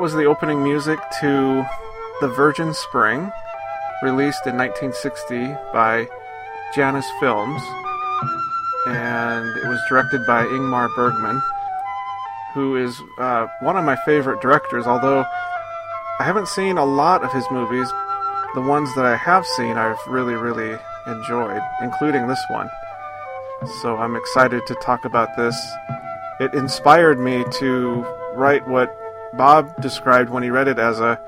was the opening music to The Virgin Spring, released in 1960 by Janus Films, and it was directed by Ingmar Bergman, who is uh, one of my favorite directors, although I haven't seen a lot of his movies. The ones that I have seen, I've really, really enjoyed, including this one. So I'm excited to talk about this. It inspired me to write what Bob described when he read it as a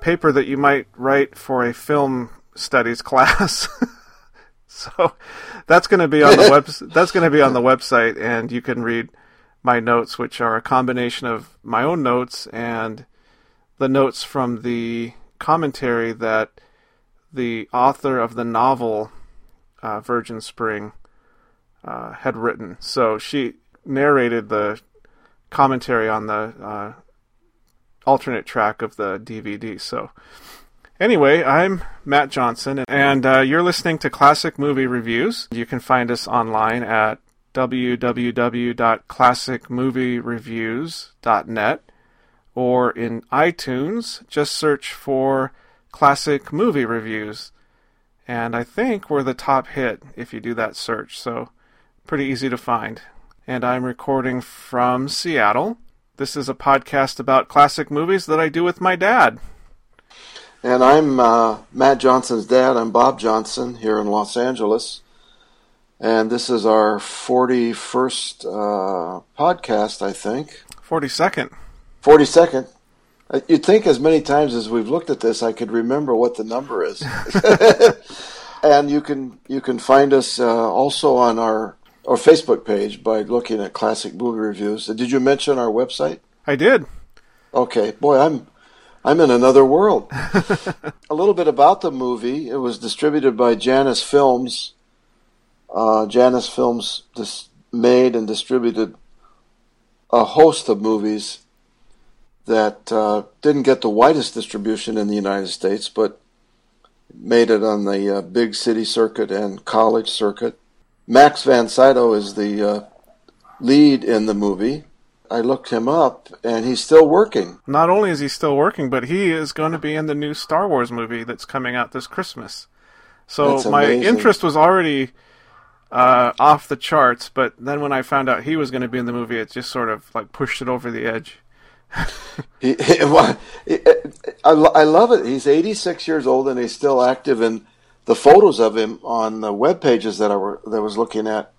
paper that you might write for a film studies class. so that's going to be on the web. That's going to be on the website, and you can read my notes, which are a combination of my own notes and the notes from the commentary that the author of the novel uh, Virgin Spring uh, had written. So she narrated the commentary on the uh, alternate track of the DVD. So, anyway, I'm Matt Johnson, and uh, you're listening to Classic Movie Reviews. You can find us online at www.classicmoviereviews.net or in iTunes. Just search for Classic Movie Reviews. And I think we're the top hit if you do that search, so pretty easy to find. And I'm recording from Seattle. This is a podcast about classic movies that I do with my dad. And I'm uh, Matt Johnson's dad. I'm Bob Johnson here in Los Angeles. And this is our 41st uh, podcast, I think. 42nd. 42nd. Uh, you'd think as many times as we've looked at this, I could remember what the number is. and you can you can find us uh, also on our our Facebook page by looking at classic movie reviews. Did you mention our website? I did. Okay, boy, I'm I'm in another world. a little bit about the movie. It was distributed by Janus Films. Uh, Janus Films dis- made and distributed a host of movies that uh, didn't get the widest distribution in the United States, but made it on the uh, big city circuit and college circuit. Max von Sydow is the uh, lead in the movie. I looked him up, and he's still working. Not only is he still working, but he is going to be in the new Star Wars movie that's coming out this Christmas. So my interest was already uh, off the charts, but then when I found out he was going to be in the movie, it just sort of like pushed it over the edge. he, he, well, I, I love it. He's 86 years old and he's still active. And the photos of him on the web pages that I were that I was looking at,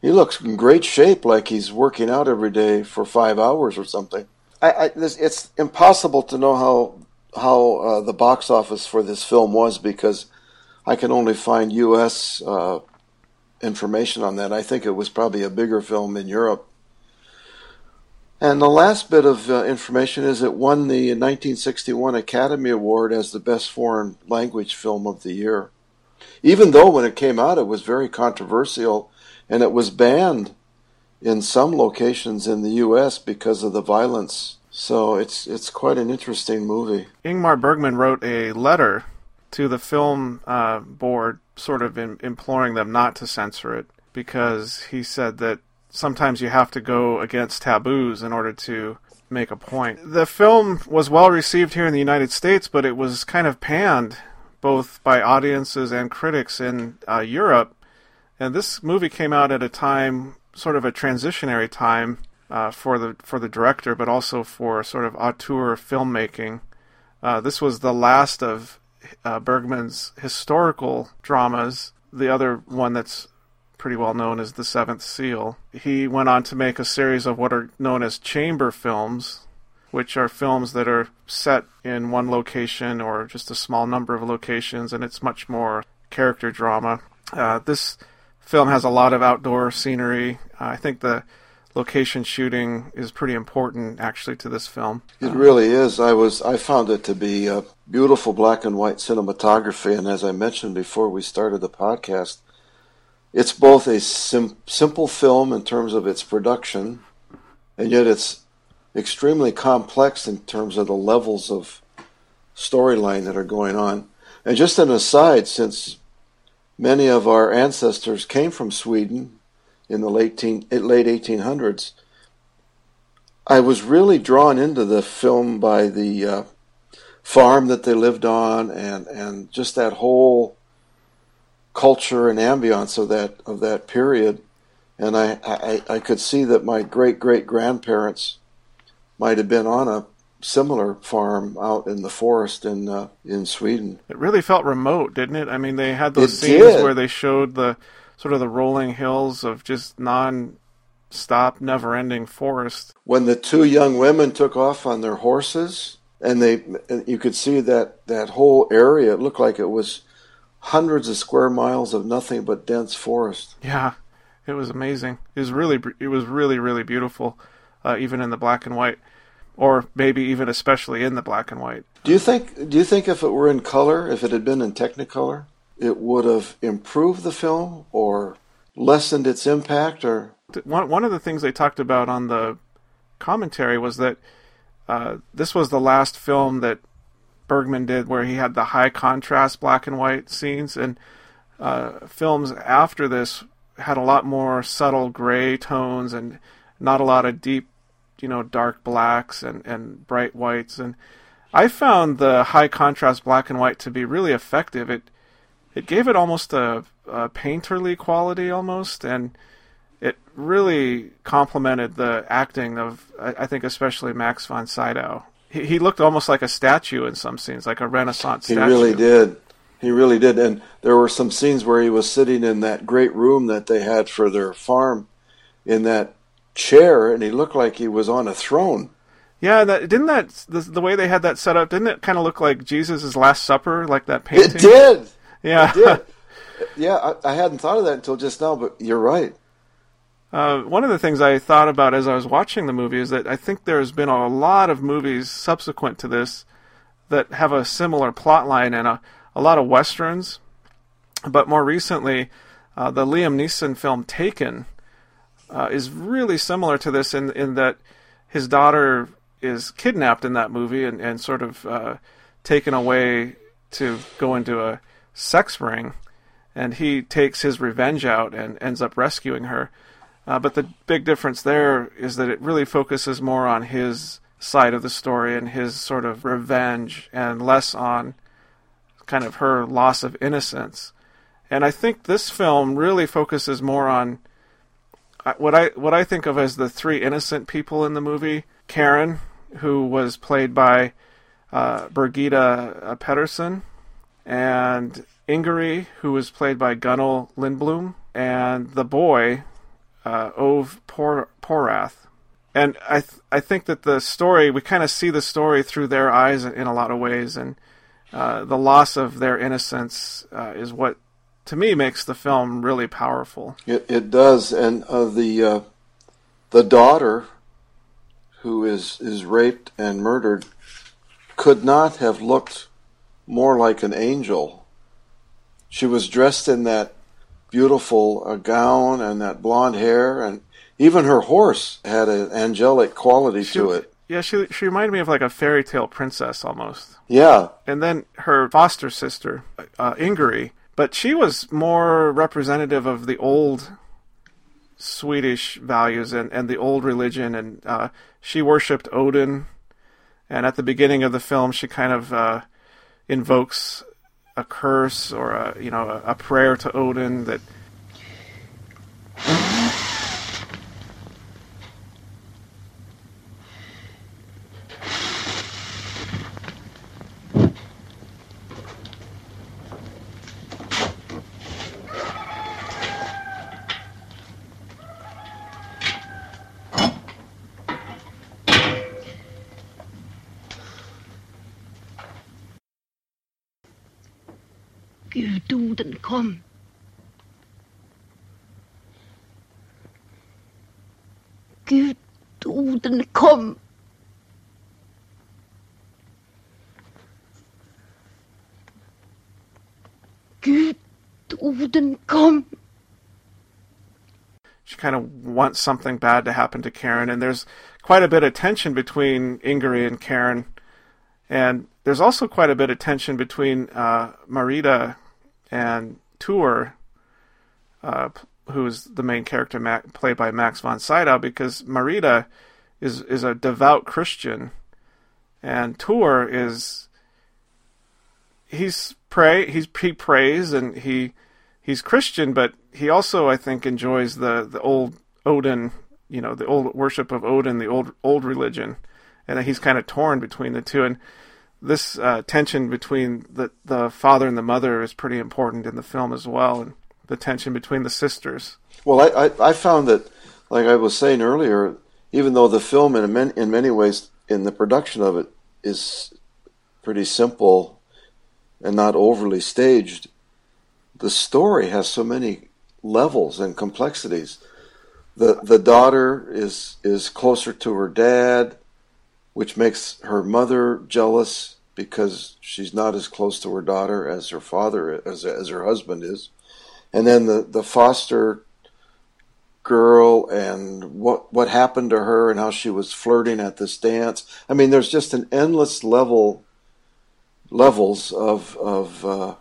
he looks in great shape, like he's working out every day for five hours or something. I, I this, it's impossible to know how how uh, the box office for this film was because I can only find U.S. Uh, information on that. I think it was probably a bigger film in Europe. And the last bit of uh, information is it won the 1961 Academy Award as the best foreign language film of the year even though when it came out it was very controversial and it was banned in some locations in the US because of the violence. So it's it's quite an interesting movie. Ingmar Bergman wrote a letter to the film uh, board, sort of in, imploring them not to censor it because he said that sometimes you have to go against taboos in order to make a point. The film was well received here in the United States, but it was kind of panned both by audiences and critics in uh, Europe. And this movie came out at a time, sort of a transitionary time uh, for the for the director, but also for sort of auteur filmmaking. Uh, this was the last of uh, Bergman's historical dramas. The other one that's pretty well known is The Seventh Seal. He went on to make a series of what are known as chamber films, which are films that are set in one location or just a small number of locations, and it's much more character drama. Uh, this film has a lot of outdoor scenery. Uh, I think the location shooting is pretty important actually to this film. It really is. I was I found it to be a beautiful black and white cinematography, and as I mentioned before we started the podcast, it's both a sim- simple film in terms of its production, and yet it's extremely complex in terms of the levels of storyline that are going on. And just an aside, since many of our ancestors came from Sweden in the late, late 1800s, I was really drawn into the film by the uh, farm that they lived on, and and just that whole culture and ambiance of that of that period. And I, I, I could see that my great great grandparents might have been on a similar farm out in the forest in uh, in Sweden. It really felt remote, didn't it? I mean, they had those It scenes did. where they showed the sort of the rolling hills of just non-stop, never-ending forest. when the two young women took off on their horses and they and you could see that that whole area it looked like it was hundreds of square miles of nothing but dense forest Yeah, it was amazing. It was really, it was really, really beautiful, uh, even in the black and white, or maybe even especially in the black and white. do you think do you think if it were in color if it had been in technicolor it would have improved the film or lessened its impact or one one of the things they talked about on the commentary was that uh, this was the last film that Bergman did where he had the high contrast black and white scenes, and uh, films after this had a lot more subtle gray tones and not a lot of deep, you know, dark blacks and, and bright whites. And I found the high contrast black and white to be really effective. It it gave it almost a, a painterly quality almost, and it really complemented the acting of I, I think especially Max von Sydow. He, he looked almost like a statue in some scenes, like a Renaissance he statue. really did he really did and there were some scenes where he was sitting in that great room that they had for their farm in that chair and he looked like he was on a throne Yeah, that didn't that the, the way they had that set up didn't it kind of look like Jesus' Last Supper, like that painting? it did Yeah, It did. yeah, I, I hadn't thought of that until just now, but you're right. Uh, one of the things I thought about as I was watching the movie is that I think there's been a lot of movies subsequent to this that have a similar plot line and a, a lot of westerns. But more recently, uh, the Liam Neeson film Taken uh, is really similar to this in in that his daughter is kidnapped in that movie and, and sort of uh, taken away to go into a sex ring, and he takes his revenge out and ends up rescuing her. Uh, but the big difference there is that it really focuses more on his side of the story and his sort of revenge and less on kind of her loss of innocence. And I think this film really focuses more on what I what I think of as the three innocent people in the movie. Karen, who was played by uh, uh, Pedersen, and Ingeri, who was played by Gunnel Lindblom, and the boy, uh, Ove Por- Porath. And I th- I think that the story we kind of see the story through their eyes in, in a lot of ways, and uh, the loss of their innocence uh, is what to me makes the film really powerful. It, it does, and uh, the uh, the daughter, who is is raped and murdered, could not have looked more like an angel. She was dressed in that beautiful uh, gown and that blonde hair, and even her horse had an angelic quality to it. Yeah, she she reminded me of like a fairy tale princess almost. Yeah, And then her foster sister, uh, but she was more representative of the old Swedish values and, and the old religion, and uh, she worshipped Odin. And at the beginning of the film, she kind of uh, invokes a curse or a you know a, a prayer to Odin that Gudorden kom. she kind of wants something bad to happen to Karen, and there's quite a bit of tension between Ingeri and Karen, and there's also quite a bit of tension between uh, Märeta and Töre, uh, who's the main character played by Max von Sydow, because Märeta is is a devout Christian, and Töre is he's pray he's he prays and he he's Christian, but he also I think enjoys the the old Odin, you know, the old worship of Odin, the old old religion, and he's kind of torn between the two. And this uh, tension between the the father and the mother is pretty important in the film as well, and the tension between the sisters. Well, I, I, I found that, like I was saying earlier, even though the film in in many ways in the production of it is pretty simple and not overly staged, the story has so many levels and complexities. The the daughter is is closer to her dad, which makes her mother jealous because she's not as close to her daughter as her father as as her husband is. And then the, the foster girl and what what happened to her and how she was flirting at this dance. I mean, there's just an endless level levels of of uh,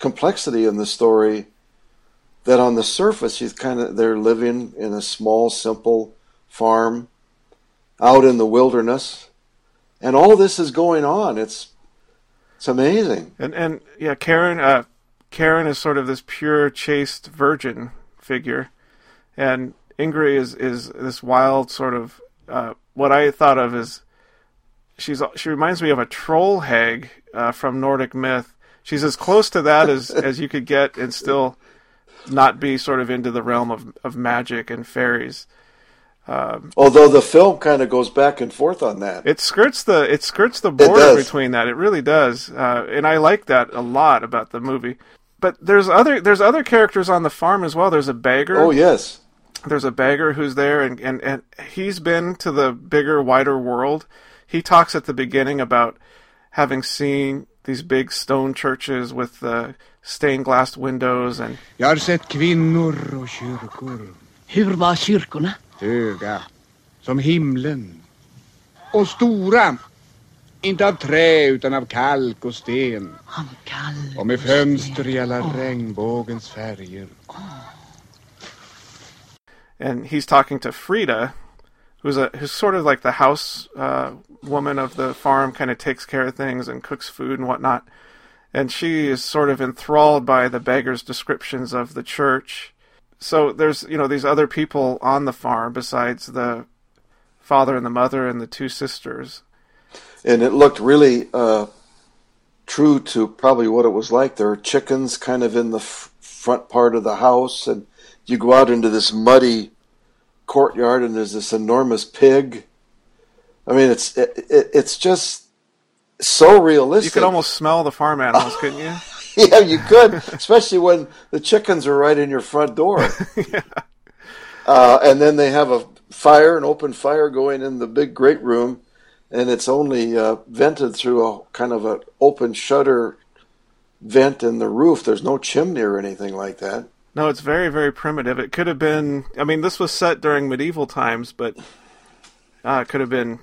complexity in the story that on the surface he's kind of they're living in a small simple farm out in the wilderness. And all this is going on. It's it's amazing. And and yeah karen uh, karen is sort of this pure chaste virgin figure. And Ingrid is is this wild sort of uh, what I thought of is she's she reminds me of a troll hag uh, from Nordic myth. She's as close to that as as you could get, and still not be sort of into the realm of of magic and fairies. Um, Although the film kind of goes back and forth on that, it skirts the it skirts the border between that. It really does, uh, and I like that a lot about the movie. But there's other there's other characters on the farm as well. There's a beggar. Oh yes, there's a beggar who's there, and, and, and he's been to the bigger, wider world. He talks at the beginning about having seen these big stone churches with the stained glass windows and Jag har sett kvinnor och kyrkor. Hur var kyrkorna? Höga, som himlen. Och stora. Inte av trä utan av kalk och sten. Av kalk och med fönster i alla regnbågens färger. Oh and he's talking to Frida, who's a who's sort of like the house uh, woman of the farm, kind of takes care of things and cooks food and whatnot. And she is sort of enthralled by the beggar's descriptions of the church. So there's you know these other people on the farm besides the father and the mother and the two sisters. And it looked really uh, true to probably what it was like. There are chickens kind of in the f- front part of the house, and you go out into this muddy courtyard and there's this enormous pig. I mean, it's it, it, it's just so realistic. You could almost smell the farm animals, couldn't you? yeah, you could, especially when the chickens are right in your front door. yeah. uh, and then they have a fire, an open fire going in the big great room, and it's only uh, vented through a kind of an open shutter vent in the roof. There's no chimney or anything like that. No, it's very, very primitive. It could have been. I mean, this was set during medieval times, but uh, it could have been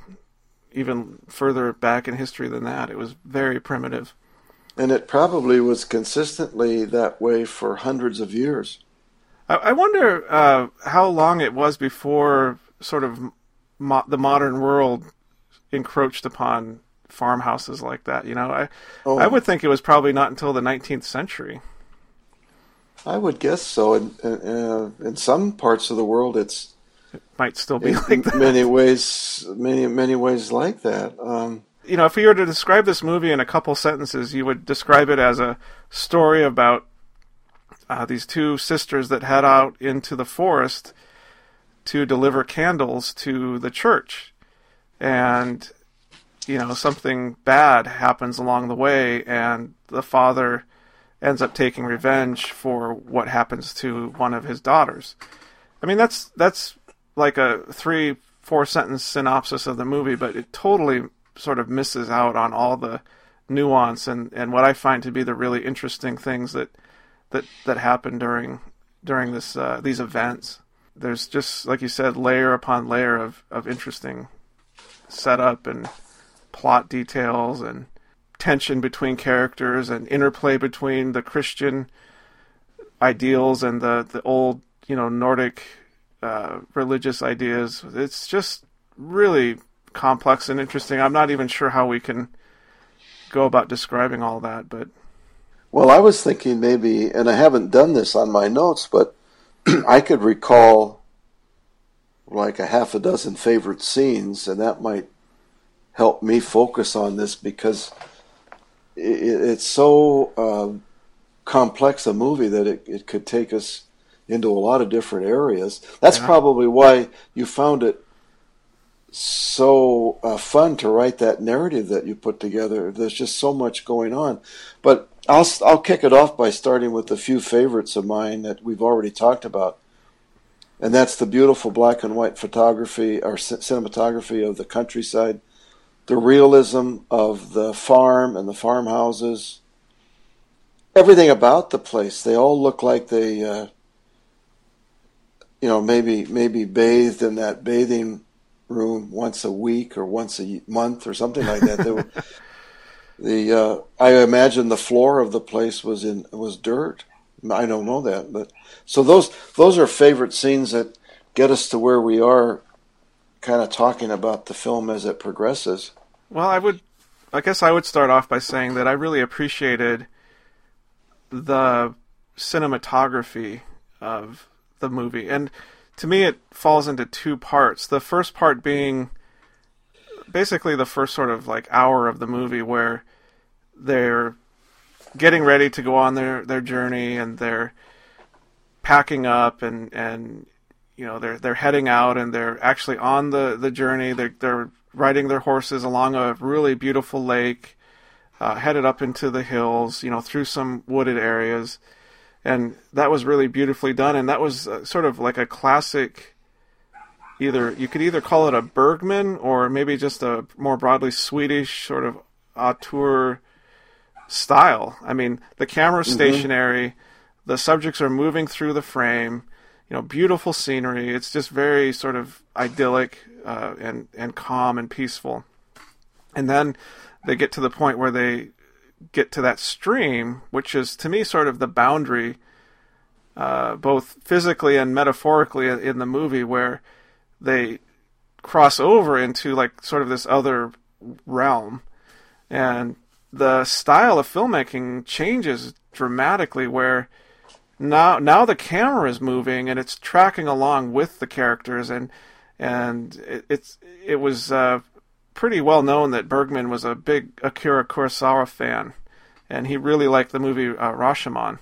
even further back in history than that. It was very primitive. And it probably was consistently that way for hundreds of years. I, I wonder uh, how long it was before sort of mo- the modern world encroached upon farmhouses like that. You know, I oh. I would think it was probably not until the 19th century. I would guess so. In, in, uh, in some parts of the world, it's it might still be like that. Many ways, many many ways like that. Um, you know, if you were to describe this movie in a couple sentences, you would describe it as a story about uh, these two sisters that head out into the forest to deliver candles to the church, and you know something bad happens along the way, and the father ends up taking revenge for what happens to one of his daughters. I mean, that's that's like a three four sentence synopsis of the movie, but it totally sort of misses out on all the nuance and, and what I find to be the really interesting things that that that happen during during this uh, these events. There's just like you said, layer upon layer of, of interesting setup and plot details and tension between characters and interplay between the Christian ideals and the the old you know Nordic uh, religious ideas. It's just really complex and interesting. I'm not even sure how we can go about describing all that, but Well, I was thinking maybe, and I haven't done this on my notes, but I could recall like a half a dozen favorite scenes, and that might help me focus on this because it, it's so um, complex a movie that it, it could take us into a lot of different areas. That's Yeah. probably why you found it so uh, fun to write that narrative that you put together. There's just so much going on. But I'll I'll kick it off by starting with a few favorites of mine that we've already talked about, and that's the beautiful black and white photography or cinematography of the countryside, the realism of the farm and the farmhouses, everything about the place. They all look like they, uh, you know, maybe maybe bathed in that bathing room once a week or once a month or something like that. Were, the uh, I imagine the floor of the place was in was dirt. I don't know that, but so those those are favorite scenes that get us to where we are, kind of talking about the film as it progresses. Well, I would, I guess I would start off by saying that I really appreciated the cinematography of the movie, and to me, it falls into two parts. The first part being basically the first sort of like hour of the movie where they're getting ready to go on their their journey and they're packing up and and you know they're they're heading out and they're actually on the the journey. They're they're riding their horses along a really beautiful lake uh, headed up into the hills you know through some wooded areas and that was really beautifully done and that was uh, sort of like a classic either you could either call it a Bergman or maybe just a more broadly Swedish sort of auteur style. I mean, the camera's stationary, the subjects are moving through the frame, you know, beautiful scenery. It's just very sort of idyllic uh, and and calm and peaceful. And then they get to the point where they get to that stream, which is to me sort of the boundary, uh, both physically and metaphorically in the movie, where they cross over into like sort of this other realm. And the style of filmmaking changes dramatically where now now the camera is moving and it's tracking along with the characters and and it, it's it was uh, pretty well known that Bergman was a big Akira Kurosawa fan and he really liked the movie uh, Rashomon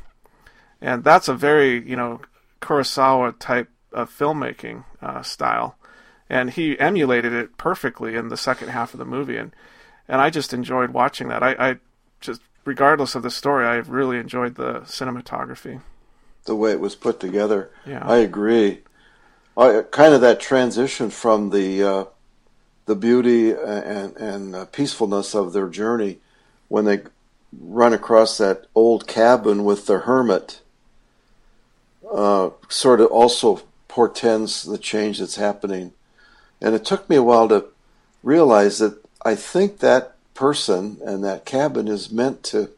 and that's a very you know Kurosawa type of filmmaking uh, style and he emulated it perfectly in the second half of the movie and and I just enjoyed watching that. I, I just regardless of the story, I really enjoyed the cinematography. The way it was put together, Yeah. I agree. I, kind of that transition from the uh, the beauty and and peacefulness of their journey when they run across that old cabin with the hermit. Uh, sort of also portends the change that's happening, and it took me a while to realize that I think that person and that cabin is meant to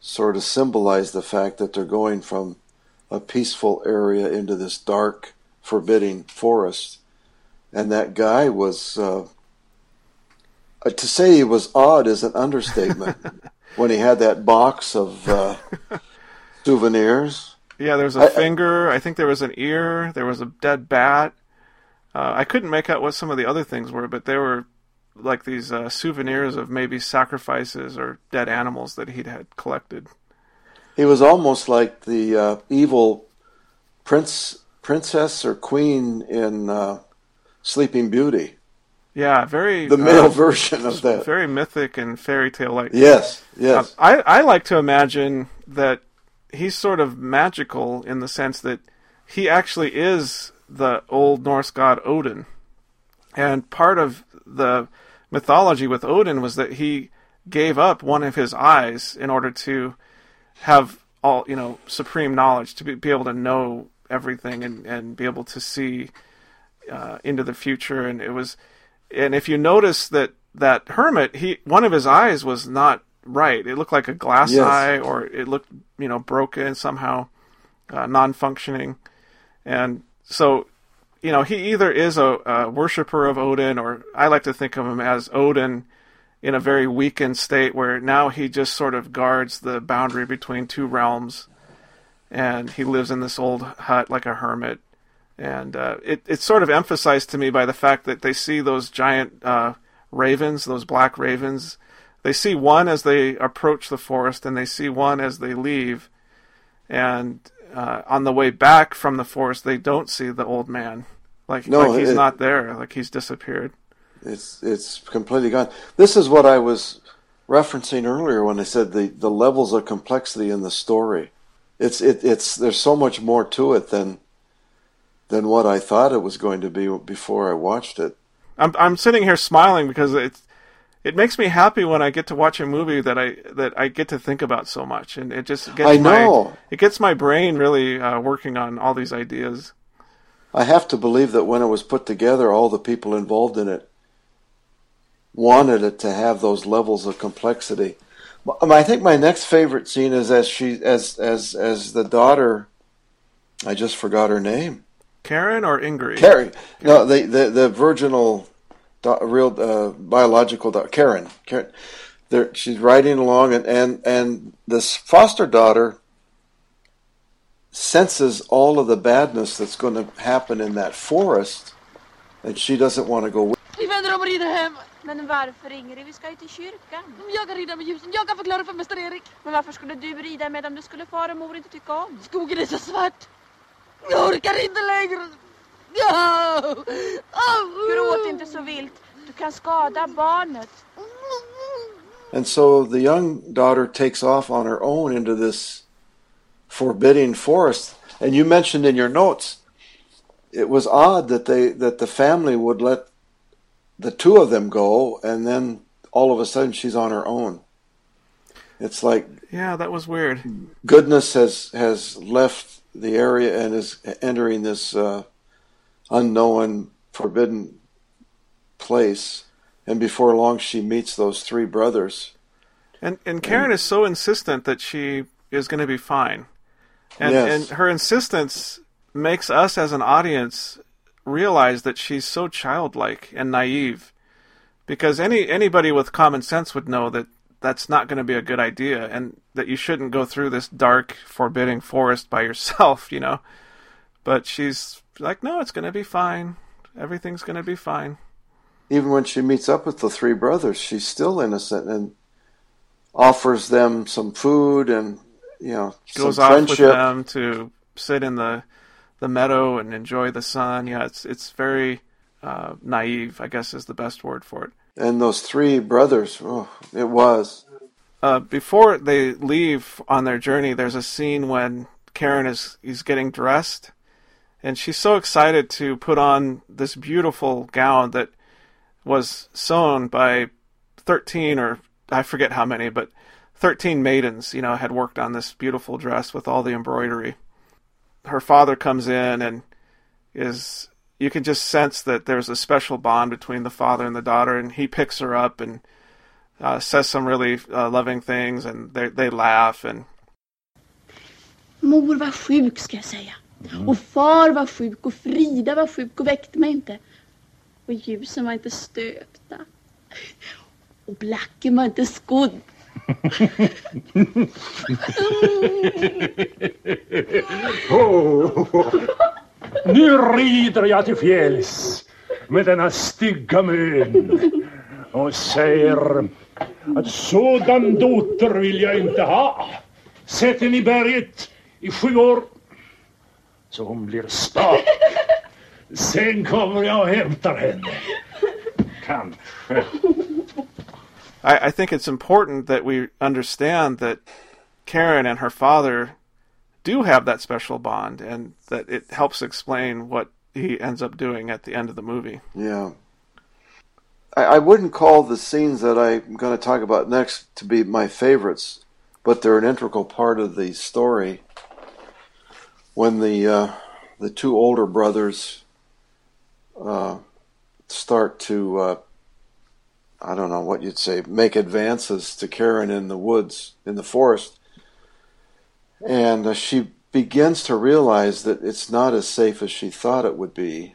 sort of symbolize the fact that they're going from a peaceful area into this dark, forbidding forest. And that guy was, uh, uh, to say he was odd is an understatement. when he had that box of uh, souvenirs, Yeah, there was a I- finger. I think there was an ear. There was a dead bat. Uh, I couldn't make out what some of the other things were, but they were like these uh, souvenirs of maybe sacrifices or dead animals that he'd had collected. he was almost like the uh, evil prince, princess or queen in uh, Sleeping Beauty, Yeah, very the male uh, version of that. very mythic and fairy tale like. Yes, yes. I, I like to imagine that he's sort of magical in the sense that he actually is the old Norse god Odin. And part of the mythology with Odin was that he gave up one of his eyes in order to have all, you know, supreme knowledge, to be, be able to know everything and, and be able to see uh, into the future. And it was, and if you notice that that hermit, he one of his eyes was not right. It looked like a glass Yes. eye, or it looked you know broken somehow, uh, non-functioning, and so you know, he either is a, a worshiper of Odin, or I like to think of him as Odin in a very weakened state, where now he just sort of guards the boundary between two realms, and he lives in this old hut like a hermit. And uh, it, it's sort of emphasized to me by the fact that they see those giant uh, ravens, those black ravens. They see one as they approach the forest, and they see one as they leave. And uh, on the way back from the forest, they don't see the old man. Like, No, like he's it- not there. Like he's disappeared. It's it's completely gone. This is what I was referencing earlier when I said the, the levels of complexity in the story. It's it, it's there's so much more to it than than what I thought it was going to be before I watched it. I'm I'm sitting here smiling because it's it makes me happy when I get to watch a movie that I that I get to think about so much, and it just gets I my know. it gets my brain really uh, working on all these ideas. I have to believe that when it was put together, all the people involved in it wanted it to have those levels of complexity. Um, I think my next favorite scene is as she as as as the daughter. I just forgot her name. Karen or Ingrid? Karen. No, the the the virginal, real uh, biological do- Karen. Karen. There, she's riding along, and and and this foster daughter senses all of the badness that's going to happen in that forest, and she doesn't want to go. With. Vi vänder om och rider hem. Men varför ringer du? Vi ska ju till kyrkan. Jag kan rida med ljusen. Jag kan förklara för Mäster Erik. Men varför skulle du rida med dem du skulle far och mor inte tycka om? Skogen är så svart. Jag orkar inte längre. Ja. Au. Gråt inte så vilt. Du kan skada barnet. And so the young daughter takes off on her own into this forbidding forest. And you mentioned in your notes, it was odd that they that the family would let the two of them go, and then all of a sudden she's on her own. It's like Yeah, that was weird. goodness has has left the area and is entering this uh, unknown, forbidden place. And before long, she meets those three brothers. And and Karen is so insistent that she is going to be fine, and Yes. and her insistence makes us as an audience realize that she's so childlike and naive, because any anybody with common sense would know that that's not going to be a good idea, and that you shouldn't go through this dark, forbidding forest by yourself, you know. But she's like, no, it's going to be fine. Everything's going to be fine. even when she meets up with the three brothers, she's still innocent and offers them some food and you know goes off with friendship. them to sit in the the meadow and enjoy the sun. Yeah, it's it's very uh, naive. I guess is the best word for it. And those three brothers, oh, it was. Uh, before they leave on their journey, there's a scene when Karen is is getting dressed, and she's so excited to put on this beautiful gown that was sewn by thirteen or I forget how many, but thirteen maidens, you know, had worked on this beautiful dress with all the embroidery. Her father comes in and is you can just sense that there's a special bond between the father and the daughter, and he picks her up and uh, says some really uh, loving things, and they they laugh and Mor var sjuk ska jag säga. Och far var sjuk och Frida var sjuk och väckte mig inte. Och ljusen var inte stöpta. Och blacken var inte skodd. Oh, nu rider jag till fjälls med denna stygga mön och säger att sådan dotter vill jag inte ha. Sätt henne i berget i sju år så hon blir stark. Sen kommer jag och hämtar henne. Kanske. I, I think it's important that we understand that Karen and her father do have that special bond, and that it helps explain what he ends up doing at the end of the movie. Yeah. I, I wouldn't call the scenes that I'm going to talk about next to be my favorites, but they're an integral part of the story. When the uh, the two older brothers uh, start to, uh, I don't know what you'd say, make advances to Karen in the woods, in the forest, and uh, she begins to realize that it's not as safe as she thought it would be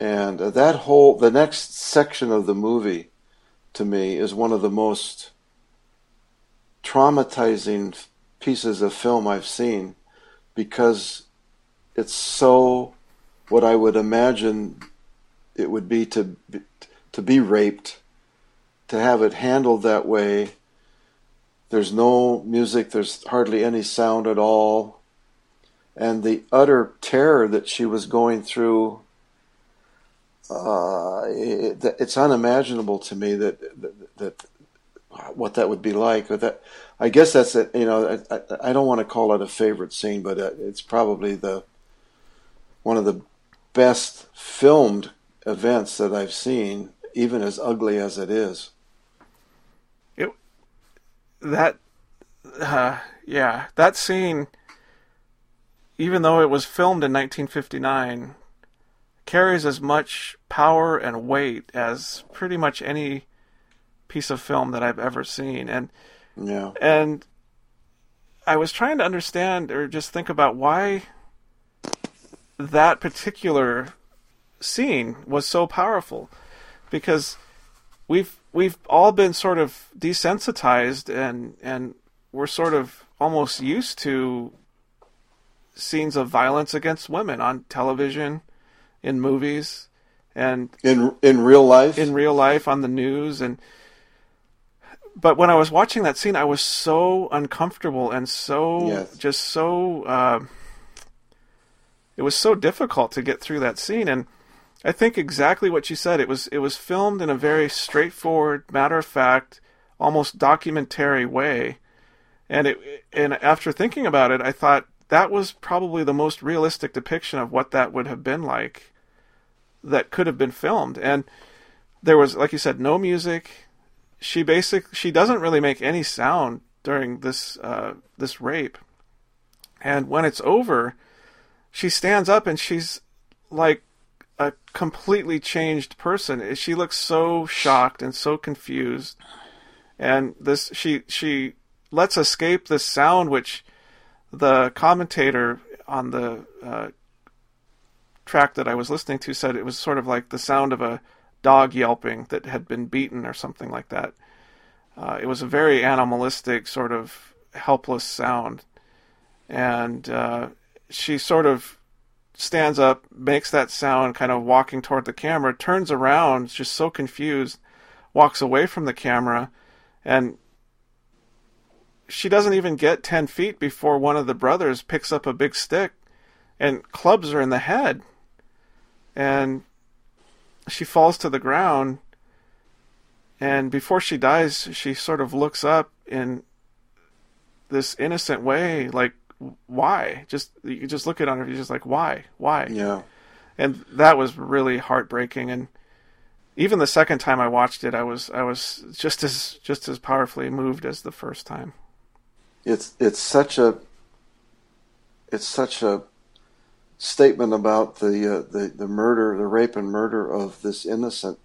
And uh, that whole, the next section of the movie to me is one of the most traumatizing pieces of film I've seen because it's so what I would imagine it would be to to be raped, to have it handled that way. There's no music, there's hardly any sound at all. And the utter terror that she was going through, uh, it, it's unimaginable to me that, that, that what that would be like. But that, I guess that's it. You know, I, I, I don't want to call it a favorite scene, but uh, it's probably the one of the best filmed events that I've seen, even as ugly as it is. That uh, yeah, that scene even though it was filmed in 1959 carries as much power and weight as pretty much any piece of film that I've ever seen and yeah. And I was trying to understand or just think about why that particular scene was so powerful because we've we've all been sort of desensitized and and we're sort of almost used to scenes of violence against women on television in movies and in in real life in real life on the news and but when I was watching that scene, I was so uncomfortable and so yes. just so uh, it was so difficult to get through that scene. And I think exactly what you said. It was it was filmed in a very straightforward, matter of fact, almost documentary way. And it and after thinking about it, I thought that was probably the most realistic depiction of what that would have been like that could have been filmed. And there was, like you said, no music she basic she doesn't really make any sound during this uh, this rape, and when it's over, she stands up and she's like completely changed person. She looks so shocked and so confused, and this she she lets escape this sound which the commentator on the uh, track that I was listening to said it was sort of like the sound of a dog yelping that had been beaten or something like that. Uh, it was a very animalistic, sort of helpless sound. And uh, she sort of stands up, makes that sound, kind of walking toward the camera, turns around, just so confused, walks away from the camera, and she doesn't even get 10 feet before one of the brothers picks up a big stick and clubs her in the head. And she falls to the ground and before she dies she sort of looks up in this innocent way like why? Just you just look at her you're just like why? Why? Yeah. And that was really heartbreaking. And even the second time I watched it I was I was just as just as powerfully moved as the first time. It's it's such a it's such a statement about the, uh, the the murder, the rape and murder of this innocent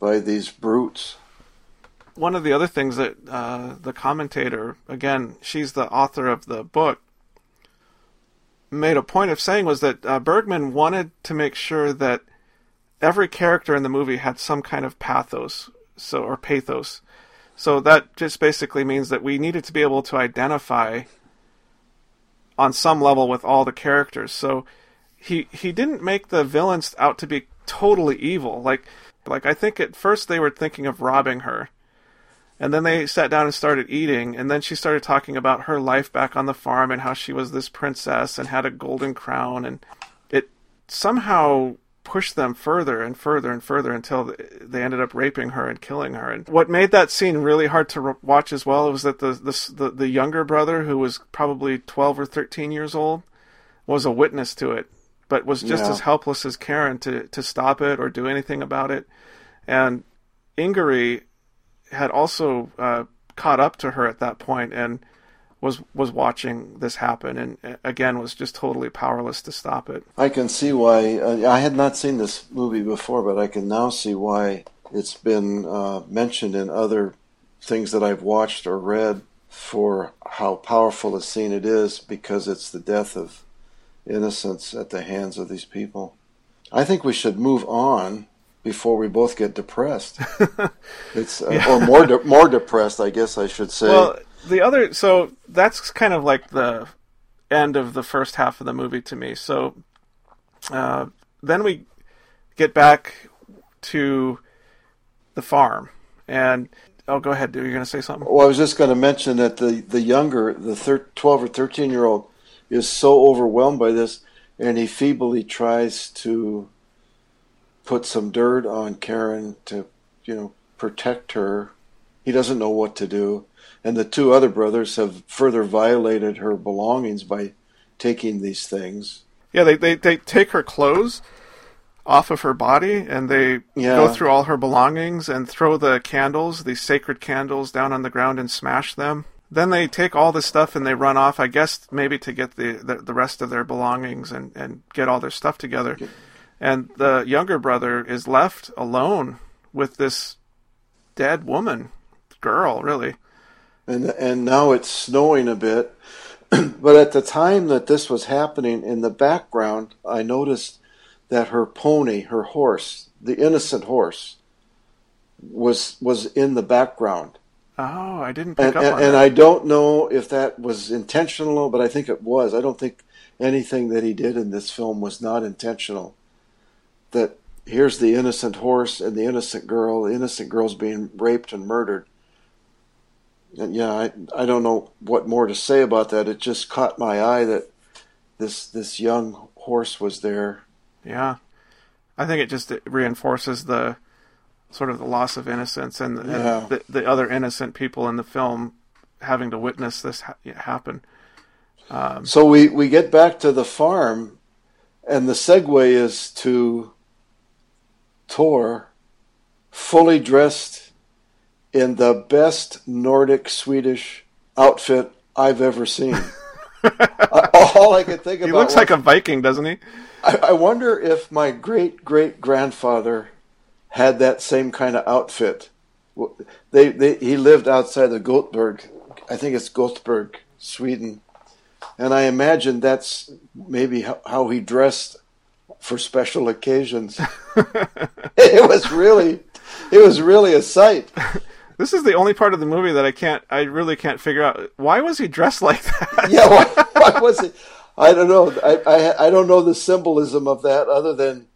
by these brutes. One of the other things that uh, the commentator, again, she's the author of the book, made a point of saying was that uh, Bergman wanted to make sure that every character in the movie had some kind of pathos, so or pathos. So that just basically means that we needed to be able to identify on some level with all the characters. So he he didn't make the villains out to be totally evil. Like like I think at first they were thinking of robbing her. And then they sat down and started eating, and then she started talking about her life back on the farm and how she was this princess and had a golden crown and it somehow pushed them further and further and further until they ended up raping her and killing her. And what made that scene really hard to watch as well was that the the the, the younger brother, who was probably twelve or thirteen years old, was a witness to it, but was just yeah. as helpless as Karen to to stop it or do anything about it. And Ingrid had also uh, caught up to her at that point and was was watching this happen and uh, again was just totally powerless to stop it. I can see why uh, I had not seen this movie before, but I can now see why it's been uh, mentioned in other things that I've watched or read for how powerful a scene it is because it's the death of innocence at the hands of these people. I think we should move on before we both get depressed. it's uh, or more de- more depressed, I guess I should say. Well, the other so that's kind of like the end of the first half of the movie to me. So uh, then we get back to the farm, and oh, go ahead. You're going to say something? Well, I was just going to mention that the the younger, the thir- twelve or thirteen year old, is so overwhelmed by this, and he feebly tries to put some dirt on Karen to, you know, protect her. He doesn't know what to do, and the two other brothers have further violated her belongings by taking these things. Yeah, they they, they take her clothes off of her body and they Yeah. go through all her belongings and throw the candles, these sacred candles, down on the ground and smash them. Then they take all this stuff and they run off, I guess maybe to get the, the, the rest of their belongings and, and get all their stuff together. And the younger brother is left alone with this dead woman, girl, really. and and now it's snowing a bit. but at the time that this was happening, in the background, I noticed that her pony, her horse, the innocent horse, was was in the background. Oh, I didn't pick And, up and, on and that. I don't know if that was intentional, but I think it was. I don't think anything that he did in this film was not intentional. That here's the innocent horse and the innocent girl. The innocent girl's being raped and murdered. And yeah, I I don't know what more to say about that. It just caught my eye that this this young horse was there. Yeah, I think it just reinforces the sort of the loss of innocence and, and Yeah. the, the other innocent people in the film having to witness this ha- happen. Um, So we, we get back to the farm, and the segue is to Töre, fully dressed in the best Nordic Swedish outfit I've ever seen. Uh, all I could think about he looks was, like a Viking, doesn't he? I, I wonder if my great great grandfather had that same kind of outfit. They, they he lived outside of Gothenburg, I think it's Gothenburg, Sweden, and I imagine that's maybe how, how he dressed for special occasions. it was really, it was really a sight. This is the only part of the movie that I can't, I really can't figure out. Why was he dressed like that? Yeah, why, why was he? I don't know. I, I I don't know the symbolism of that other than,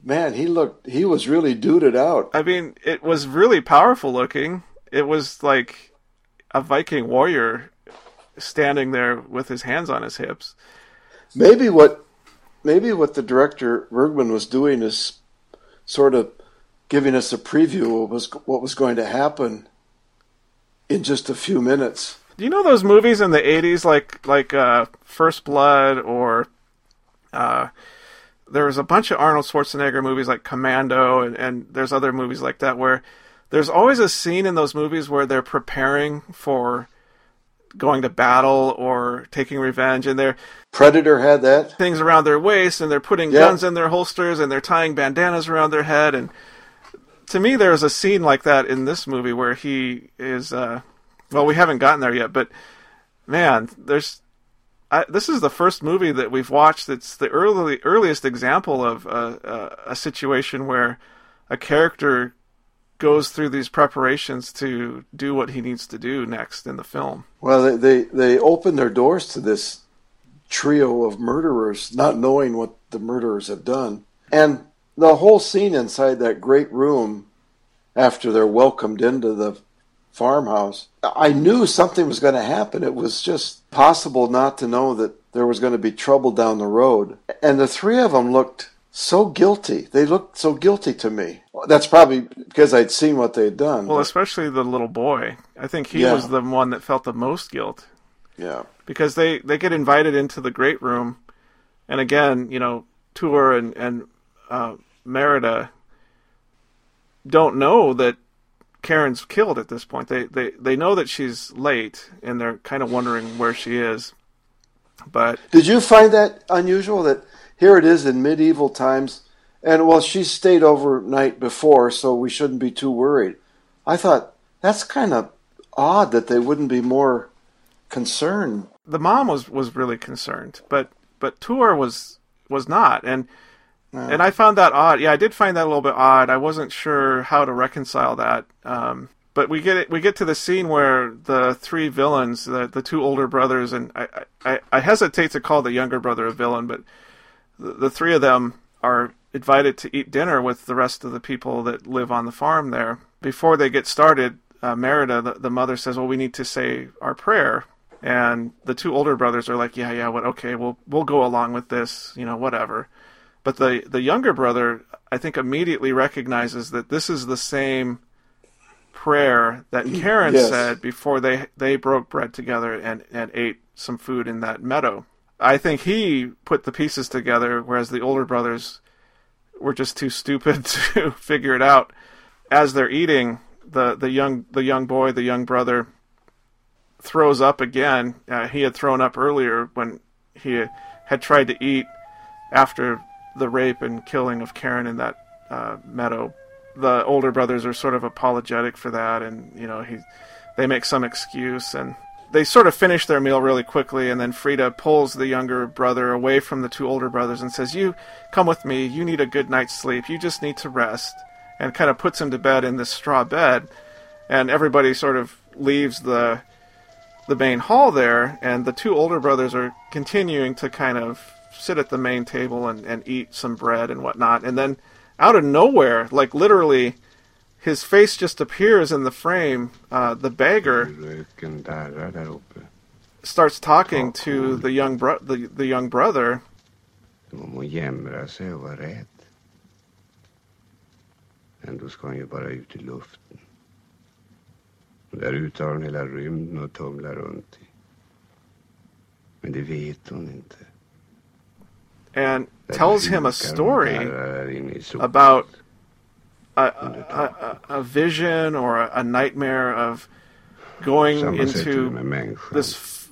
man, he looked, he was really duded out. I mean, it was really powerful looking. It was like a Viking warrior standing there with his hands on his hips. Maybe what maybe what the director Bergman was doing is sort of giving us a preview of what was what was going to happen in just a few minutes. Do you know those movies in the '80s, like like uh, First Blood, or uh, there was a bunch of Arnold Schwarzenegger movies like Commando, and, and there's other movies like that where there's always a scene in those movies where they're preparing for going to battle or taking revenge, and they're Predator had that. things around their waist, and they're putting Yeah. guns in their holsters, and they're tying bandanas around their head, and to me, there's a scene like that in this movie where he is. Uh, well, we haven't gotten there yet, but man, there's. I, this is the first movie that we've watched that's the early earliest example of a, a, a situation where a character goes through these preparations to do what he needs to do next in the film. Well, they they, they opened their doors to this trio of murderers, not knowing what the murderers have done, and the whole scene inside that great room after they're welcomed into the farmhouse. I knew something was going to happen. It was just possible not to know that there was going to be trouble down the road. And the three of them looked so guilty. They looked so guilty to me. That's probably because I'd seen what they'd done. Well, but- especially the little boy. I think he Yeah. was the one that felt the most guilt. yeah. because they they get invited into the great room, and again, you know, Töre and and uh, Märeta don't know that Karen's killed at this point. They they they know that she's late, and they're kind of wondering where she is. But Did you find that unusual that here it is in medieval times, and well, she stayed overnight before, so we shouldn't be too worried. I thought that's kind of odd that they wouldn't be more concerned. the mom was was really concerned, but but Töre was was not, and And I found that odd. Yeah, I did find that a little bit odd. I wasn't sure how to reconcile that. Um, but we get it. We get to the scene where the three villains, the the two older brothers, and I I, I hesitate to call the younger brother a villain, but the, three of them are invited to eat dinner with the rest of the people that live on the farm there. Before they get started, uh, Märeta, the, the mother, says, "Well, we need to say our prayer." And the two older brothers are like, "Yeah, yeah, what? Okay, we'll we'll go along with this. You know, whatever." But the the younger brother, I think, immediately recognizes that this is the same prayer that Karen Yes. said before they they broke bread together and and ate some food in that meadow. I think he put the pieces together, whereas the older brothers were just too stupid to figure it out. As they're eating, the the young the young boy, the young brother, throws up again. Uh, he had thrown up earlier when he had tried to eat after the rape and killing of Karen in that uh, meadow. The older brothers are sort of apologetic for that, and you know he they make some excuse and they sort of finish their meal really quickly and then Frida pulls the younger brother away from the two older brothers and says, "You come with me. You need a good night's sleep. You just need to rest." And kind of puts him to bed in this straw bed, and everybody sort of leaves the the main hall there, and the two older brothers are continuing to kind of sit at the main table and, and eat some bread and whatnot. And then out of nowhere, like literally, his face just appears in the frame. Uh, the beggar Röken darrar där uppe. starts talking to the young bro- the, the young brother, Som om hon jämrar sig och var rädd. Ändå ska hon ju bara ut i luften. Där ute har hon hela rymden runt i. Men det vet hon inte. and tells him a story darrar där inne i solen. about a, a, a, a vision or a, nightmare of going Samma sätt är det into this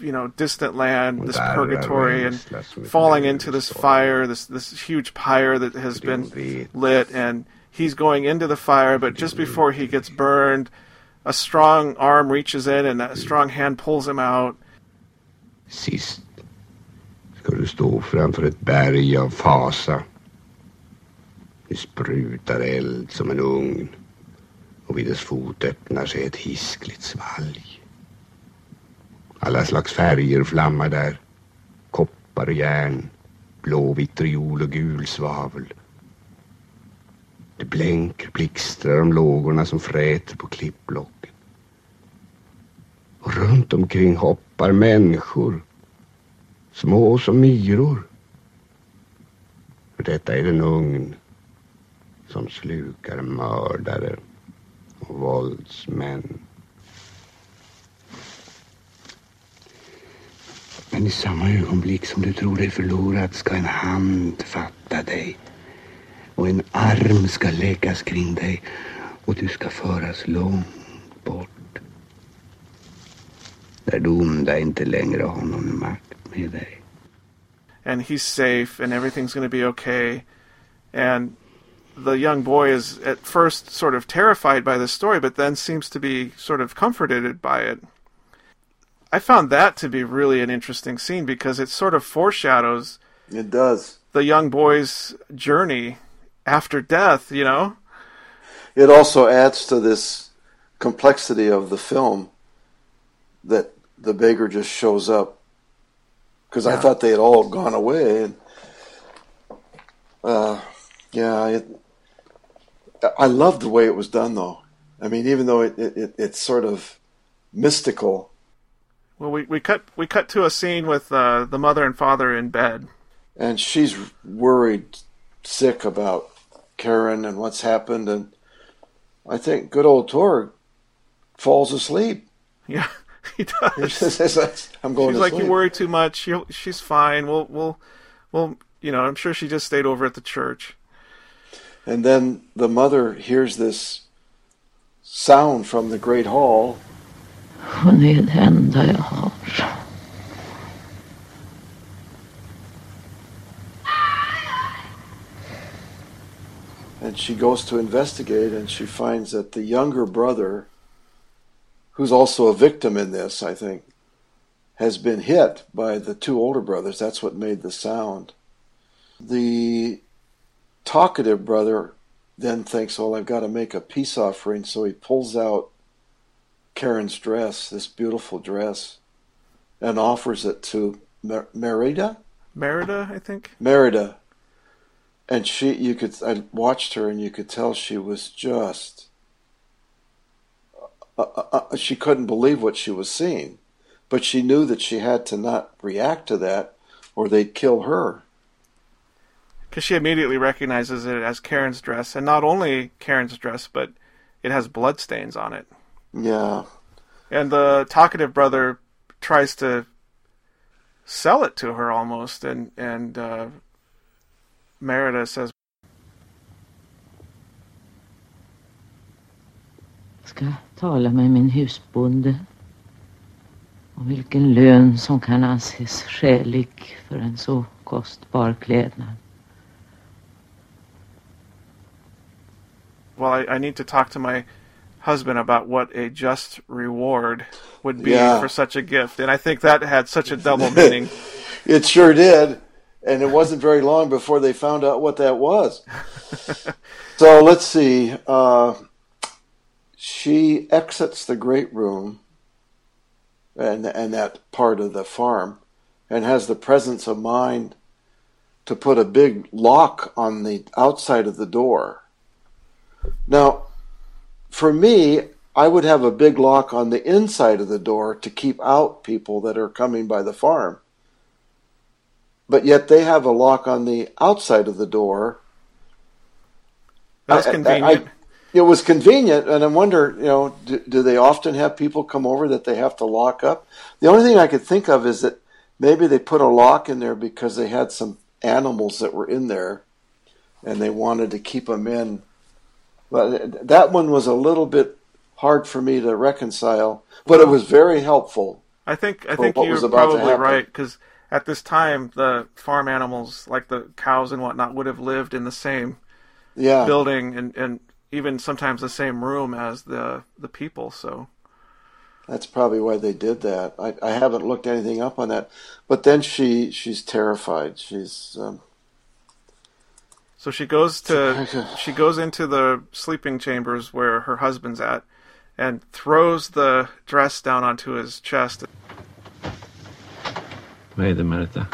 you know distant land, this purgatory, and ängslas som ett falling into this fire, this this huge pyre that has been lit, and he's going into the fire, but just before he gets burned, a strong arm reaches in and a strong hand pulls him out. Sist ska du stå framför ett berg av fasa. Det sprutar eld som en ugn och vid dess fot öppnar sig ett hiskligt svalg. Alla slags färger flammar där. Koppar och järn, blå vitriol och gul svavel. Det blänker blixtrar om lågorna som fräter på klippblocken. Och runt omkring hoppar människor små som myror. För detta är den ugn som slukar mördare och våldsmän. Men i samma ögonblick som du tror dig förlorad ska en hand fatta dig och en arm ska läggas kring dig och du ska föras långt bort där det onda inte längre har någon makt med dig. and he's safe and everything's gonna be okay. And the young boy is at first sort of terrified by this story, but then seems to be sort of comforted by it. I found that to be really an interesting scene because it sort of foreshadows It does. the young boy's journey after death, you know? It also adds to this complexity of the film that the beggar just shows up because I thought they had all gone away and uh, yeah it, I love the way it was done though I mean even though it, it, it it's sort of mystical Well, we, we cut we cut to a scene with uh, the mother and father in bed. and she's worried sick about Karen and what's happened and I think good old Töre falls asleep Yeah, he does. says, I'm going She's like, sleep. you worry too much. You'll, she's fine. We'll, we'll, we'll, you know, I'm sure she just stayed over at the church. And then the mother hears this sound from the great hall, Och det är det enda jag and she goes to investigate, and she finds that the younger brother, who's also a victim in this, I think, has been hit by the two older brothers. That's what made the sound. The talkative brother then thinks, well, I've got to make a peace offering. So he pulls out Karen's dress, this beautiful dress, and offers it to Mer- Märeta? Märeta, I think. Märeta. And she, you could, I watched her and you could tell she was just, uh, uh, uh, she couldn't believe what she was seeing. But she knew that she had to not react to that or they'd kill her. Because she immediately recognizes it as Karen's dress, and not only Karen's dress, but it has bloodstains on it. Yeah. And the talkative brother tries to sell it to her almost, and and uh, Märeta says, Ska tala med min husbonde om vilken lön som kan anses skälig för en så kostbar klädnad. "Well, I, I need to talk to my husband about what a just reward would be Yeah. for such a gift," and I think that had such a double meaning. It sure did. And it wasn't very long before they found out what that was. so let's see. Uh, she exits the great room and, and that part of the farm and has the presence of mind to put a big lock on the outside of the door. Now, for me, I would have a big lock on the inside of the door to keep out people that are coming by the farm but yet they have a lock on the outside of the door. That's I- I- convenient. I- it was convenient, and I wonder, you know, do, do they often have people come over that they have to lock up? The only thing I could think of is that maybe they put a lock in there because they had some animals that were in there, and they wanted to keep them in. But that one was a little bit hard for me to reconcile, but it was very helpful. I think I think you're was about to probably right because at this time the farm animals, like the cows and whatnot, would have lived in the same Yeah. building and, and even sometimes the same room as the the people. So That's probably why they did that. I, I haven't looked anything up on that, but then she she's terrified. She's um, so she goes to she goes into the sleeping chambers where her husband's at and throws the dress down onto his chest. Vad är det Märeta?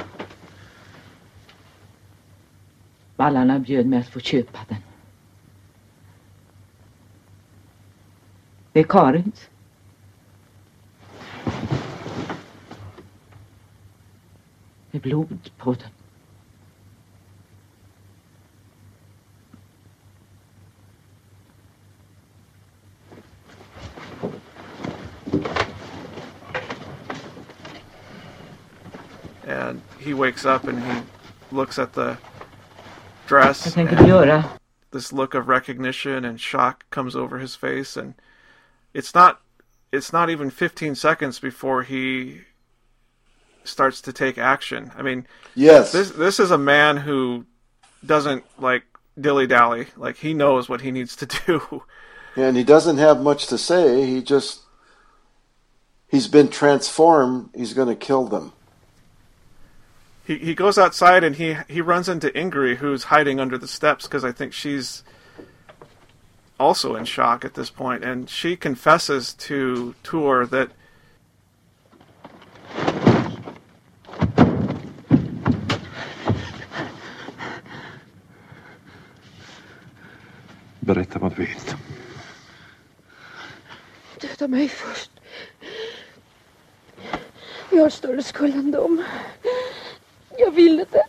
Ballarna bjöd mig att få köpa den. Det är Karins. Det blod på den. And he wakes up and he looks at the dress. Jag tänker and göra. this look of recognition and shock comes over his face and it's not it's not even 15 seconds before he starts to take action. I mean, Yes. this this is a man who doesn't like dilly dally. Like he knows what he needs to do. and he doesn't have much to say. He just he's been transformed. He's going to kill them. He he goes outside and he he runs into Ingrid who's hiding under the steps because I think she's also in shock at this point and she confesses to Töre that Berätta vad du vet. Döda mig först. Jag har större skuld än dem. Jag ville det.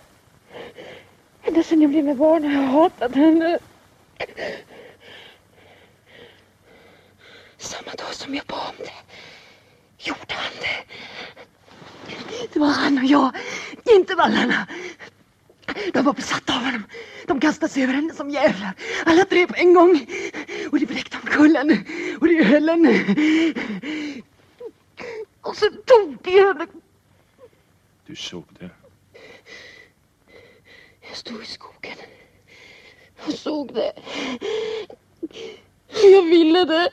Ända sedan jag blev med barn har jag hatat henne. Samma dag som jag bad om det gjorde han det. Det var han och jag, inte vallarna. De var besatta av honom. De kastade sig över henne som jävlar. Alla tre på en gång. Och det vräkte omkull henne. Och det höll henne. Och så tog de henne. Du såg det. Jag stod i skogen. Jag såg det. Jag ville det.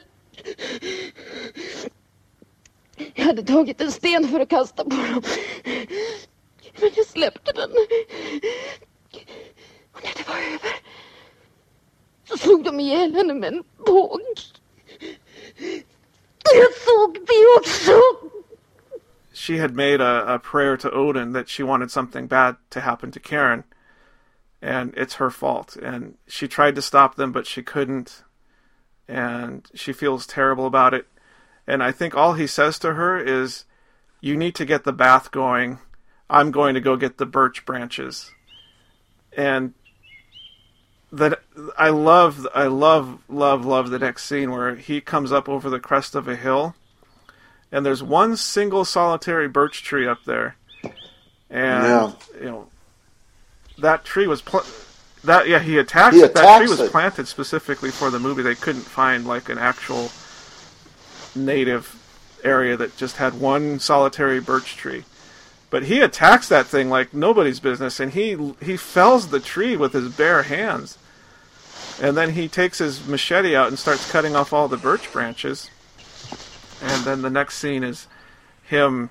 Jag hade tagit en sten för att kasta på dem. Men jag släppte den. Och när det var över så slog de ihjäl henne med en båg. Jag såg det också! She had made a, a prayer to Odin that she wanted something bad to happen to Karen, and it's her fault. And she tried to stop them, but she couldn't, and she feels terrible about it. And I think all he says to her is, You need to get the bath going. I'm going to go get the birch branches. And that I love, I love, love, love the next scene where he comes up over the crest of a hill, and there's one single solitary birch tree up there, and Yeah. you know that tree was pl- that yeah he attacked He it. That tree attacks was planted specifically for the movie. They couldn't find like an actual native area that just had one solitary birch tree. But he attacks that thing like nobody's business, and he he fells the tree with his bare hands. And then he takes his machete out and starts cutting off all the birch branches. And then the next scene is him.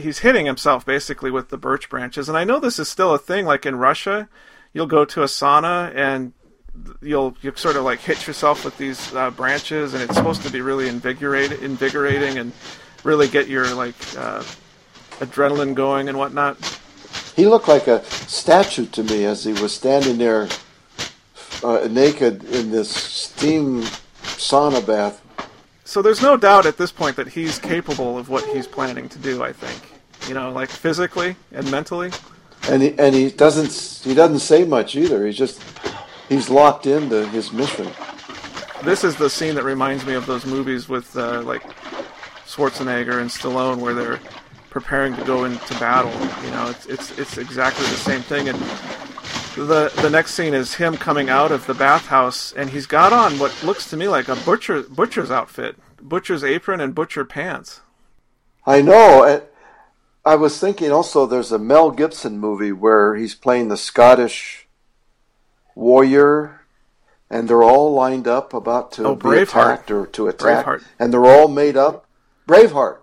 He's hitting himself basically with the birch branches. And I know this is still a thing. Like in Russia, you'll go to a sauna and you'll you sort of like hit yourself with these uh, branches, and it's supposed to be really invigorate, invigorating and really get your like uh, adrenaline going and whatnot. He looked like a statue to me as he was standing there uh, naked in this steam sauna bath. So there's no doubt at this point that he's capable of what he's planning to do. I think, you know, like physically and mentally. And he, and he doesn't he doesn't say much either. He's just he's locked into his mission. This is the scene that reminds me of those movies with uh, like Schwarzenegger and Stallone, where they're preparing to go into battle. You know, it's it's it's exactly the same thing. And the the next scene is him coming out of the bathhouse, and he's got on what looks to me like a butcher butcher's outfit, butcher's apron and butcher pants. I know. and I was thinking also there's a Mel Gibson movie where he's playing the Scottish warrior, and they're all lined up about to Oh, be Braveheart. attacked or to attack, Braveheart. and they're all made up. Braveheart.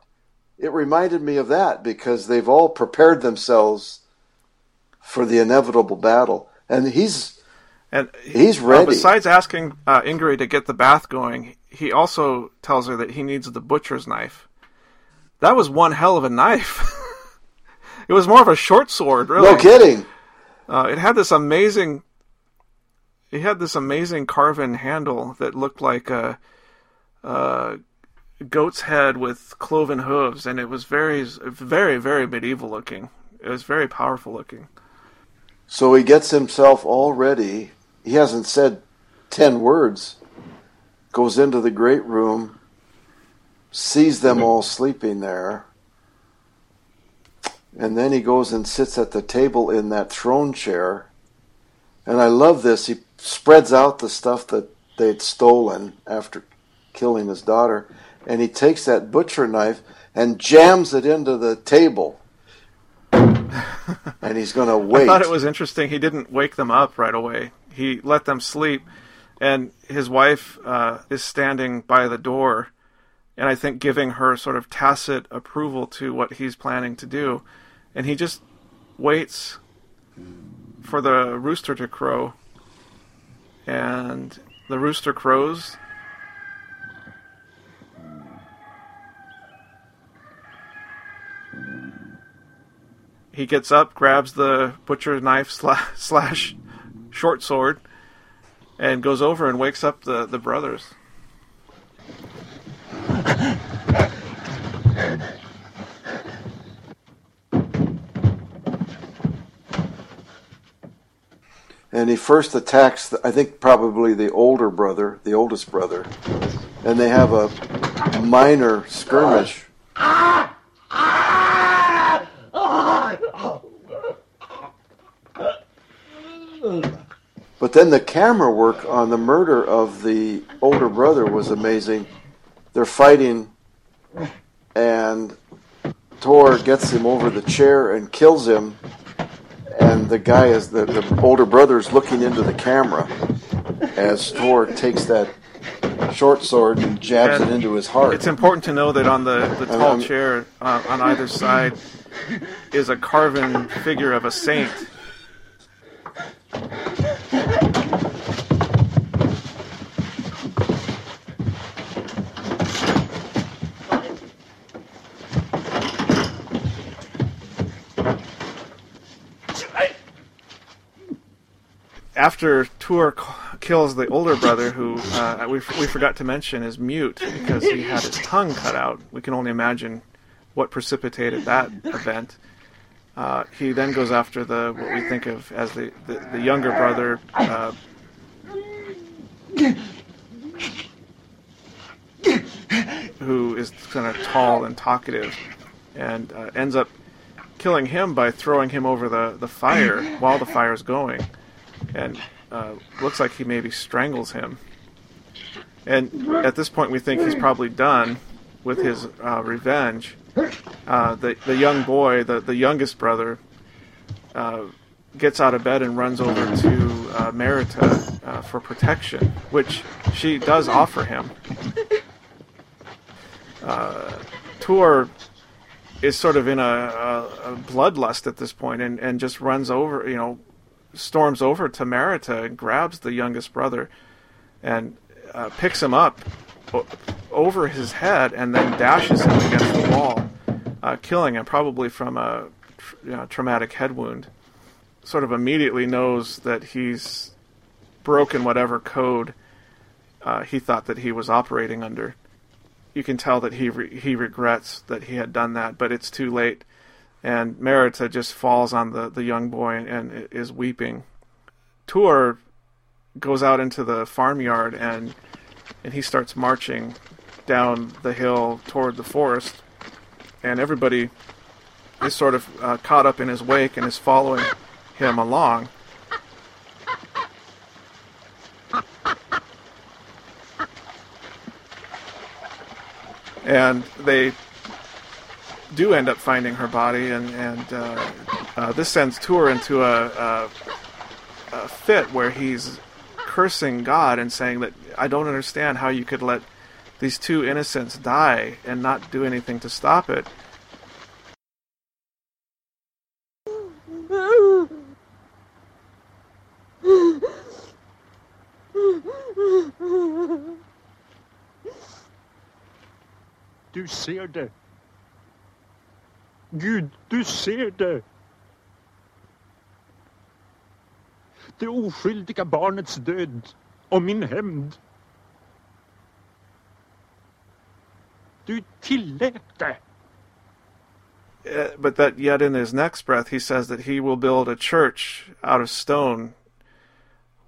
It reminded me of that because they've all prepared themselves for the inevitable battle, and he's And He's uh, ready. besides asking uh, Ingrid to get the bath going, he also tells her that he needs the butcher's knife. That was one hell of a knife. it was more of a short sword, really. no kidding. Uh, it had this amazing. It had this amazing carven handle that looked like a, a goat's head with cloven hooves, and it was very, very, very medieval looking. It was very powerful looking. So he gets himself all ready. He hasn't said ten words. Goes into the great room, sees them all sleeping there, and then he goes and sits at the table in that throne chair. And I love this. He spreads out the stuff that they'd stolen after killing his daughter, and he takes that butcher knife and jams it into the table. and he's going to wait. I thought it was interesting. He didn't wake them up right away. He let them sleep, and his wife uh, is standing by the door, and I think giving her sort of tacit approval to what he's planning to do, and he just waits for the rooster to crow, and the rooster crows. He gets up, grabs the butcher knife slash, slash short sword, and goes over and wakes up the, the brothers. and he first attacks, the, I think, probably the older brother, the oldest brother, and they have a minor skirmish. But then the camera work on the murder of the older brother was amazing. They're fighting, and Thor gets him over the chair and kills him. And the guy is the, the older brother is looking into the camera as Thor takes that short sword and jabs And it into his heart. It's important to know that on the, the tall I'm- chair uh, on either side is a carven figure of a saint. After Töre kills the older brother, who uh, we, we forgot to mention is mute because he had his tongue cut out, we can only imagine what precipitated that event. Uh, he then goes after the what we think of as the, the, the younger brother, uh, who is kind of tall and talkative, and uh, ends up killing him by throwing him over the, the fire while the fire is going, and uh, looks like he maybe strangles him. And at this point, we think he's probably done with his uh, revenge. Uh, the the young boy, the the youngest brother, uh, gets out of bed and runs over to uh, Märeta uh, for protection, which she does offer him. Uh, Töre is sort of in a, a, a bloodlust at this point and, and just runs over, you know, storms over to Märeta and grabs the youngest brother and uh, picks him up over his head and then dashes him against the wall, uh, killing him probably from a you know, traumatic head wound. Sort of immediately knows that he's broken whatever code uh, he thought that he was operating under. You can tell that he re- he regrets that he had done that, but it's too late. And Märeta just falls on the, the young boy and, and is weeping. Töre goes out into the farmyard and and he starts marching down the hill toward the forest, and everybody is sort of uh, caught up in his wake and is following him along. And they do end up finding her body, and and uh, uh, this sends Töre into a, a, a fit where he's cursing God and saying that I don't understand how you could let these two innocents die and not do anything to stop it. Du ser det. Gud, du ser det. Det oskyldiga barnets död och min hämnd. Du tillät det. But that yet in his next breath he says that he will build a church out of stone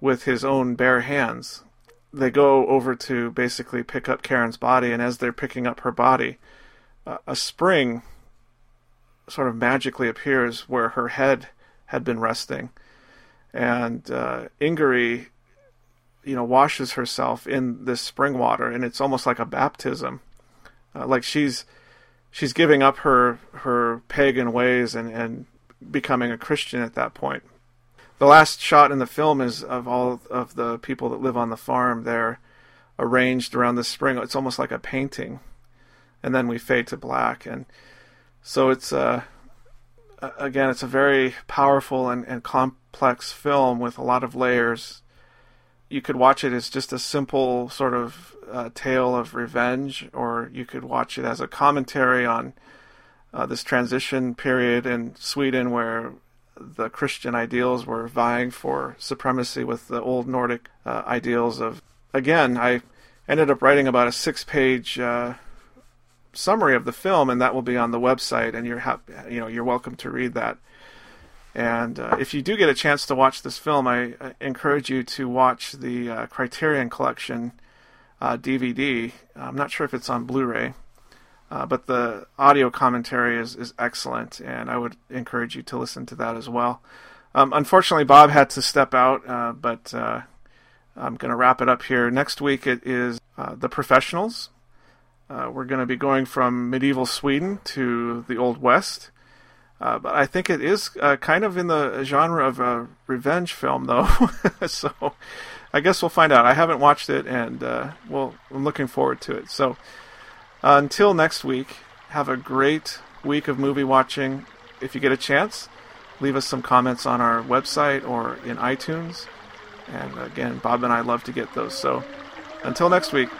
with his own bare hands. They go over to basically pick up Karen's body, and as they're picking up her body, a spring sort of magically appears where her head had been resting. And uh, Ingeri, you know, washes herself in this spring water, and it's almost like a baptism. Uh, like she's she's giving up her her pagan ways and, and becoming a Christian at that point. The last shot in the film is of all of the people that live on the farm. They're arranged around the spring. It's almost like a painting, and then we fade to black. And so it's uh, again, it's a very powerful and, and complex film with a lot of layers. You could watch it as just a simple sort of uh, tale of revenge, or you could watch it as a commentary on uh, this transition period in Sweden where the Christian ideals were vying for supremacy with the old Nordic uh, ideals of. Again, I ended up writing about a six-page uh, summary of the film, and that will be on the website, and you're you know you're welcome to read that. And uh, if you do get a chance to watch this film, I, I encourage you to watch the uh, Criterion Collection uh, DVD. I'm not sure if it's on Blu-ray, uh, but the audio commentary is, is excellent, and I would encourage you to listen to that as well. Um, unfortunately, Bob had to step out, uh, but uh, I'm going to wrap it up here. Next week it is The Professionals. Uh, we're going to be going from medieval Sweden to the Old West. Uh, but I think it is kind of in the genre of a revenge film, though. so I guess we'll find out. I haven't watched it, and well, I'm looking forward to it. So. Uh, until next week, have a great week of movie watching. If you get a chance, leave us some comments on our website or in iTunes. And again, Bob and I love to get those. So until next week.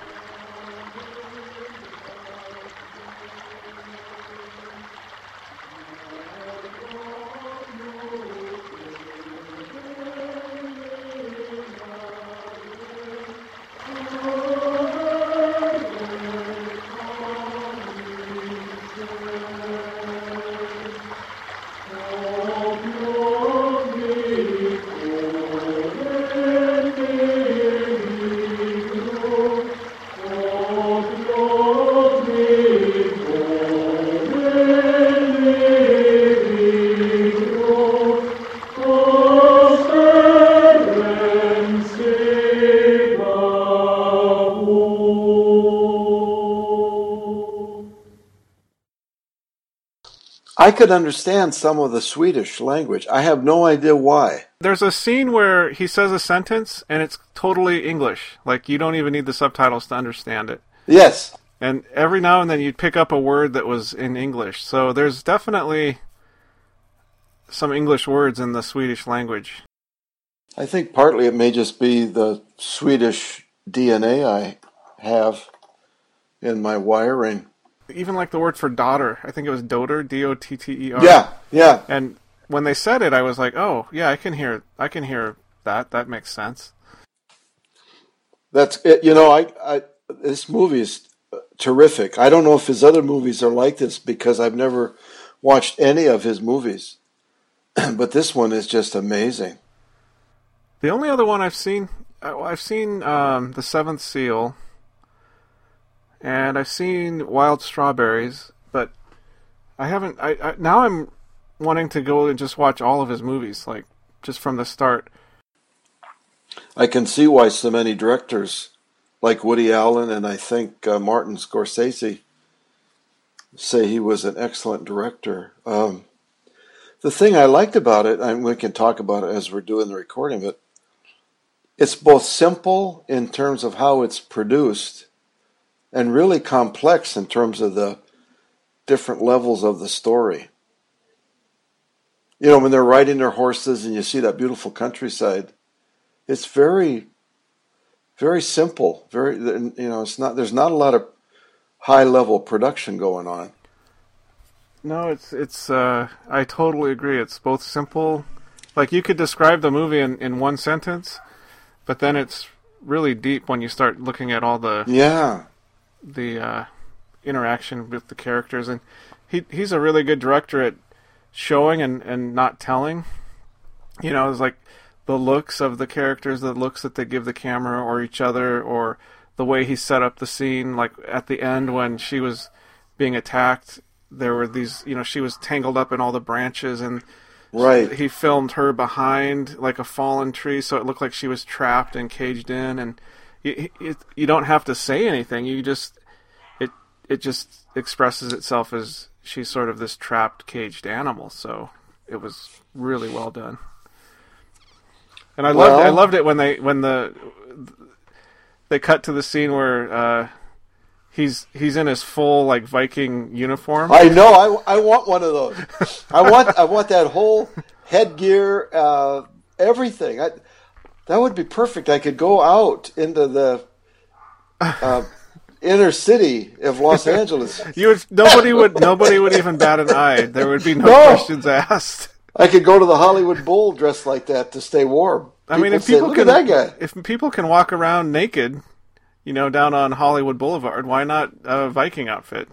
I could understand some of the Swedish language. I have no idea why. There's a scene where he says a sentence and it's totally English. Like you don't even need the subtitles to understand it. Yes. And every now and then you'd pick up a word that was in English. So there's definitely some English words in the Swedish language. I think partly it may just be the Swedish DNA I have in my wiring. Even like the word for daughter, I think it was doter, D O T T E R. Yeah, yeah. And when they said it, I was like, "Oh, yeah, I can hear, I can hear that. That makes sense." That's it. You know, I, I this movie is terrific. I don't know if his other movies are like this because I've never watched any of his movies, but this one is just amazing. The only other one I've seen, uh, I've seen um, the Seventh Seal, and I've seen Wild Strawberries, but I haven't. I, I now I'm wanting to go and just watch all of his movies, like just from the start. I can see why so many directors, like Woody Allen and I think uh, Martin Scorsese, say he was an excellent director. Um, the thing I liked about it, and we can talk about it as we're doing the recording, but it's both simple in terms of how it's produced and really complex in terms of the different levels of the story. You know, when they're riding their horses and you see that beautiful countryside, it's very, very simple. Very, you know, it's not. There's not a lot of high level production going on. No, it's it's. Uh, I totally agree. It's both simple, like you could describe the movie in, in one sentence, but then it's really deep when you start looking at all the yeah the uh, interaction with the characters, and he he's a really good director at showing and, and not telling. You know, it's like the looks of the characters, the looks that they give the camera or each other, or the way he set up the scene. Like at the end when she was being attacked, there were these, you know, she was tangled up in all the branches, and right. he filmed her behind like a fallen tree, so it looked like she was trapped and caged in, and you, you, you don't have to say anything. You just it it just expresses itself as she's sort of this trapped, caged animal. So it was really well done. And I Well- loved I loved it when they when the they cut to the scene where uh, he's he's in his full like Viking uniform. I know. I, I want one of those. I want I want that whole headgear, uh, everything. I, that would be perfect. I could go out into the uh, inner city of Los Angeles. You would, nobody would nobody would even bat an eye. There would be no, No. questions asked. I could go to the Hollywood Bowl dressed like that to stay warm. I mean, if say, people can, at that guy. if people can walk around naked, you know, down on Hollywood Boulevard, why not a Viking outfit?